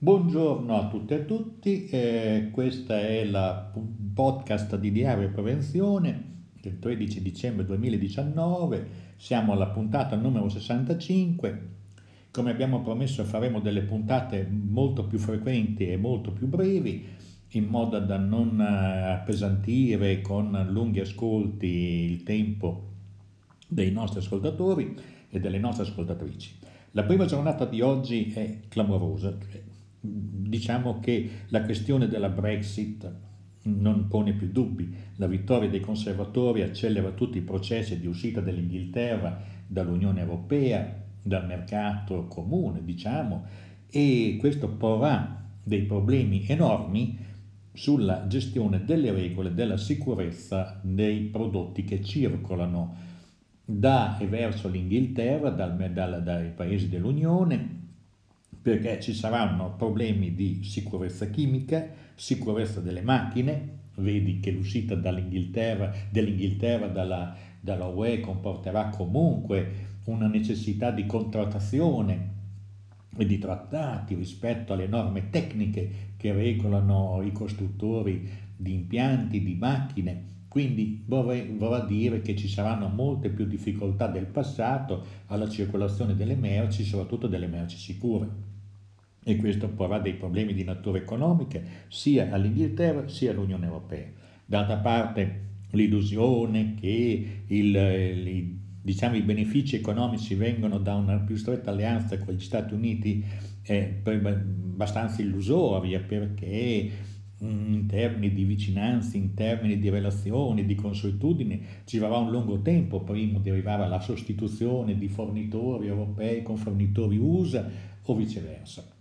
Buongiorno a tutte e a tutti, eh, questa è la podcast di Diario Prevenzione del 13 dicembre 2019, siamo alla puntata numero 65, come abbiamo promesso faremo delle puntate molto più frequenti e molto più brevi in modo da non eh, appesantire con lunghi ascolti il tempo dei nostri ascoltatori e delle nostre ascoltatrici. La prima giornata di oggi è clamorosa, diciamo che la questione della Brexit non pone più dubbi, la vittoria dei conservatori accelera tutti i processi di uscita dell'Inghilterra dall'Unione Europea, dal mercato comune, diciamo, e questo porrà dei problemi enormi sulla gestione delle regole della sicurezza dei prodotti che circolano da e verso l'Inghilterra, dal, dal, dai paesi dell'Unione, perché ci saranno problemi di sicurezza chimica, sicurezza delle macchine, vedi che l'uscita dall'Inghilterra, dell'Inghilterra dalla, dalla UE comporterà comunque una necessità di contrattazione e di trattati rispetto alle norme tecniche che regolano i costruttori di impianti, di macchine. Quindi vorrei, vorrà dire che ci saranno molte più difficoltà del passato alla circolazione delle merci, soprattutto delle merci sicure. E questo porrà dei problemi di natura economica sia all'Inghilterra sia all'Unione Europea. D'altra parte l'illusione che il, il diciamo, i benefici economici vengono da una più stretta alleanza con gli Stati Uniti è abbastanza illusoria perché mm, in termini di vicinanza, in termini di relazioni, di consuetudini, ci vorrà un lungo tempo prima di arrivare alla sostituzione di fornitori europei con fornitori USA o viceversa.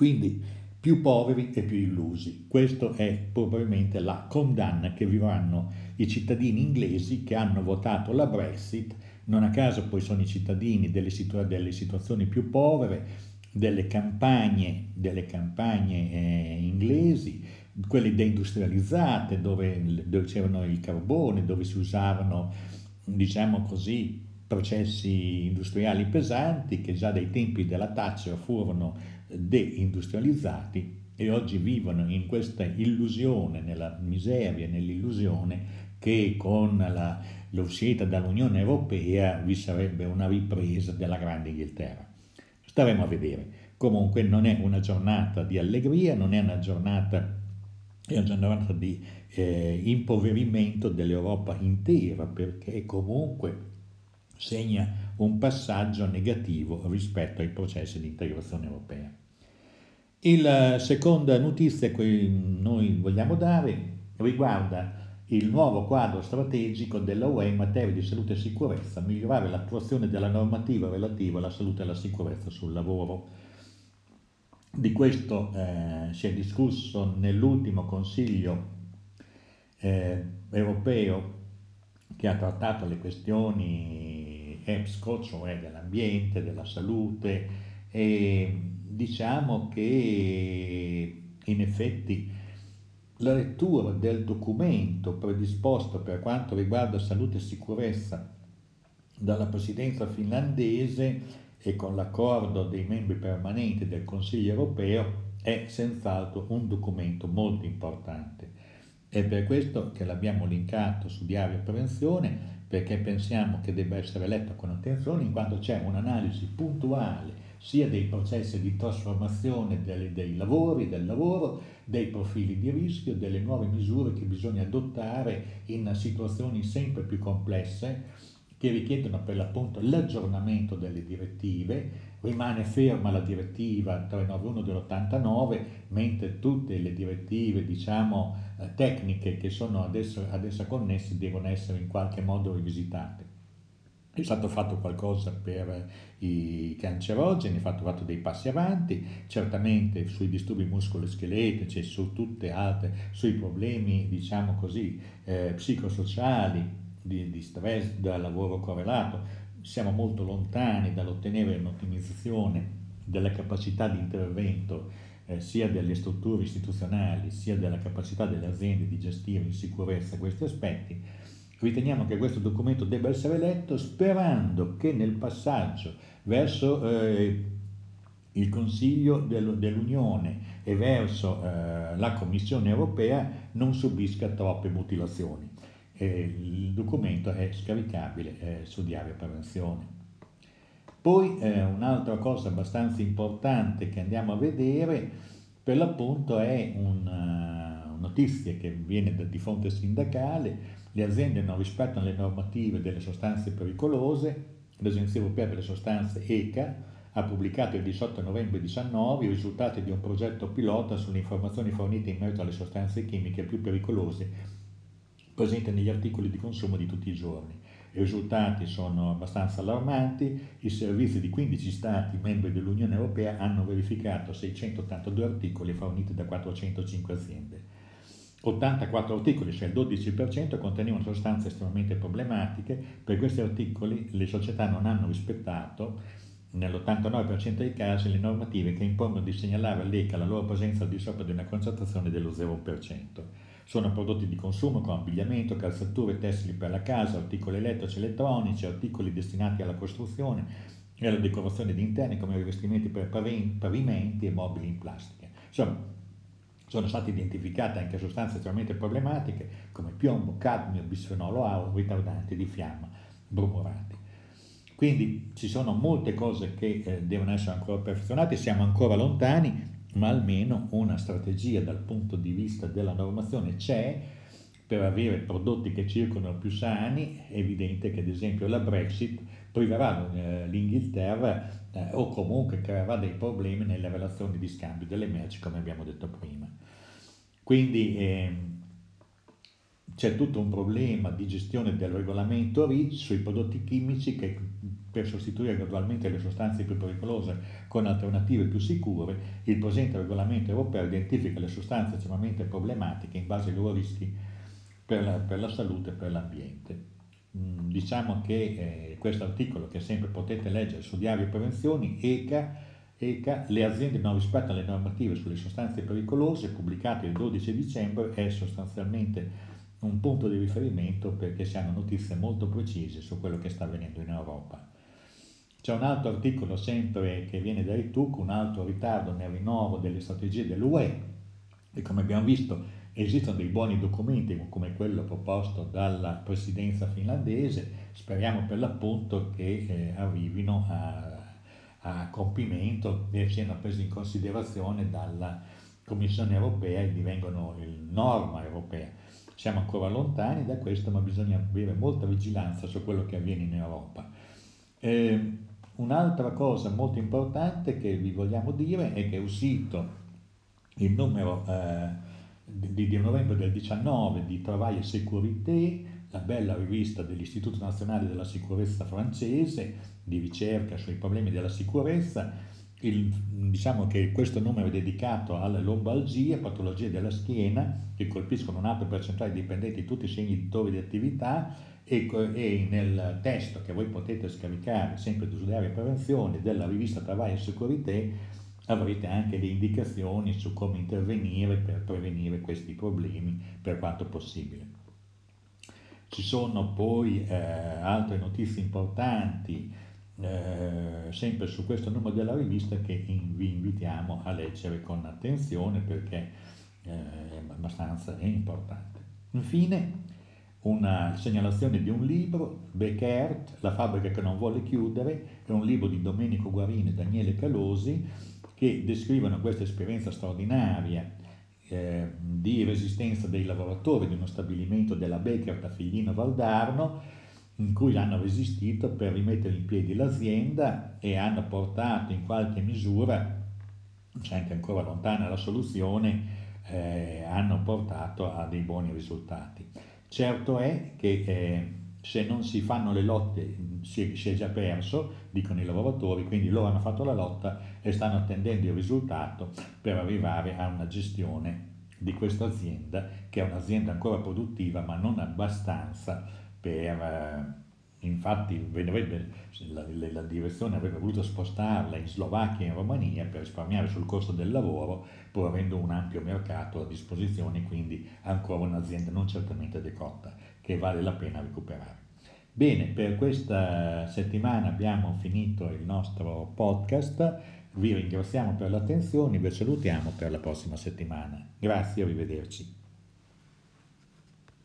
Quindi più poveri e più illusi. Questa è probabilmente la condanna che vivranno i cittadini inglesi che hanno votato la Brexit, non a caso poi sono i cittadini delle, situa- delle situazioni più povere, delle campagne, delle campagne eh, inglesi, quelle deindustrializzate dove, dove c'erano il carbone, dove si usavano, diciamo così, processi industriali pesanti che già dai tempi della Thatcher furono deindustrializzati e oggi vivono in questa illusione, nella miseria, nell'illusione che con la, l'uscita dall'Unione Europea vi sarebbe una ripresa della Grande Inghilterra. Staremo a vedere. Comunque non è una giornata di allegria, non è una giornata, è una giornata di eh, impoverimento dell'Europa intera, perché comunque segna un passaggio negativo rispetto ai processi di integrazione europea. La seconda notizia che noi vogliamo dare riguarda il nuovo quadro strategico della UE in materia di salute e sicurezza, migliorare l'attuazione della normativa relativa alla salute e alla sicurezza sul lavoro. Di questo eh, si è discusso nell'ultimo Consiglio eh, europeo che ha trattato le questioni EPSCO, cioè dell'ambiente, della salute e diciamo che in effetti la lettura del documento predisposto per quanto riguarda salute e sicurezza dalla presidenza finlandese e con l'accordo dei membri permanenti del Consiglio europeo è senz'altro un documento molto importante. È per questo che l'abbiamo linkato su Diario Prevenzione, perché pensiamo che debba essere letto con attenzione, in quanto c'è un'analisi puntuale sia dei processi di trasformazione dei, dei lavori, del lavoro, dei profili di rischio, delle nuove misure che bisogna adottare in situazioni sempre più complesse che richiedono per l'appunto l'aggiornamento delle direttive, rimane ferma la direttiva 391 dell'89, mentre tutte le direttive diciamo eh, tecniche che sono ad essa, ad essa connesse devono essere in qualche modo rivisitate. È stato fatto qualcosa per i cancerogeni, è fatto, fatto dei passi avanti, certamente sui disturbi muscoloscheletici, su tutte altre, sui problemi, diciamo così, eh, psicosociali, di, di stress da lavoro correlato, siamo molto lontani dall'ottenere un'ottimizzazione della capacità di intervento eh, sia delle strutture istituzionali sia della capacità delle aziende di gestire in sicurezza questi aspetti Riteniamo che questo documento debba essere letto sperando che nel passaggio verso eh, il Consiglio dell'Unione e verso eh, la Commissione europea non subisca troppe mutilazioni. Eh, il documento è scaricabile eh, su Diario Prevenzione. Poi eh, un'altra cosa abbastanza importante che andiamo a vedere per l'appunto è una notizia che viene da, di fonte sindacale, le aziende non rispettano le normative delle sostanze pericolose, l'Agenzia Europea per le Sostanze ECA ha pubblicato il 18 novembre 2019 i risultati di un progetto pilota sulle informazioni fornite in merito alle sostanze chimiche più pericolose presenti negli articoli di consumo di tutti i giorni. I risultati sono abbastanza allarmanti, i servizi di 15 Stati membri dell'Unione Europea hanno verificato 682 articoli forniti da 405 aziende. 84 articoli, cioè il 12%, contenevano sostanze estremamente problematiche. Per questi articoli le società non hanno rispettato nell'89% dei casi le normative che impongono di segnalare all'ECA la loro presenza al di sopra di una concentrazione dello 0%. Sono prodotti di consumo come abbigliamento, calzature, tessili per la casa, articoli elettrici e elettronici, articoli destinati alla costruzione e alla decorazione di interni come rivestimenti per pavimenti e mobili in plastica. Insomma, sono state identificate anche sostanze estremamente problematiche come piombo, cadmio, bisfenolo A, ritardanti di fiamma, brumoranti. Quindi ci sono molte cose che eh, devono essere ancora perfezionate, siamo ancora lontani, ma almeno una strategia dal punto di vista della normazione c'è per avere prodotti che circolano più sani. È evidente che ad esempio la Brexit priverà eh, l'Inghilterra eh, o comunque creerà dei problemi nelle relazioni di scambio delle merci, come abbiamo detto prima. Quindi eh, c'è tutto un problema di gestione del regolamento REACH sui prodotti chimici che per sostituire gradualmente le sostanze più pericolose con alternative più sicure, il presente regolamento europeo identifica le sostanze estremamente problematiche in base ai loro rischi per la, per la salute e per l'ambiente. Mm, diciamo che eh, questo articolo, che sempre potete leggere su Diario Prevenzioni, ECA, ECA, le aziende non rispettano le normative sulle sostanze pericolose, pubblicato il 12 dicembre, è sostanzialmente un punto di riferimento perché si hanno notizie molto precise su quello che sta avvenendo in Europa. C'è un altro articolo sempre che viene da Rituk, un altro ritardo nel rinnovo delle strategie dell'UE e come abbiamo visto esistono dei buoni documenti come quello proposto dalla presidenza finlandese, speriamo per l'appunto che eh, arrivino a, a compimento e siano presi in considerazione dalla Commissione europea e divengano norma europea. Siamo ancora lontani da questo, ma bisogna avere molta vigilanza su quello che avviene in Europa. Eh, un'altra cosa molto importante che vi vogliamo dire è che è uscito il numero eh, di, di, novembre del 19 di Travail et Sécurité, la bella rivista dell'Istituto Nazionale della Sicurezza francese, di ricerca sui problemi della sicurezza, il, diciamo che questo numero è dedicato alle lombalgie, patologie della schiena, che colpiscono un'alta percentuale di dipendenti di tutti i segni di attività e, e, nel testo che voi potete scaricare sempre di studiare prevenzione della rivista Travail e Sécurité avrete anche le indicazioni su come intervenire per prevenire questi problemi per quanto possibile. Ci sono poi eh, altre notizie importanti eh, sempre su questo numero della rivista che in, vi invitiamo a leggere con attenzione perché eh, è abbastanza importante. Infine, una segnalazione di un libro, Beckert, La fabbrica che non vuole chiudere, è un libro di Domenico Guarini e Daniele Calosi che descrivono questa esperienza straordinaria eh, di resistenza dei lavoratori di uno stabilimento della Beckert a Figlino Valdarno in cui hanno resistito per rimettere in piedi l'azienda e hanno portato in qualche misura, c'è anche ancora lontana la soluzione, eh, hanno portato a dei buoni risultati. Certo è che eh, se non si fanno le lotte si, si, è già perso, dicono i lavoratori, quindi loro hanno fatto la lotta e stanno attendendo il risultato per arrivare a una gestione di questa azienda, che è un'azienda ancora produttiva ma non abbastanza per... Infatti la, la, direzione avrebbe voluto spostarla in Slovacchia e in Romania per risparmiare sul costo del lavoro, pur avendo un ampio mercato a disposizione, quindi ancora un'azienda non certamente decotta, che vale la pena recuperare. Bene, per questa settimana abbiamo finito il nostro podcast, Vi ringraziamo per l'attenzione, vi salutiamo per la prossima settimana. Grazie, arrivederci.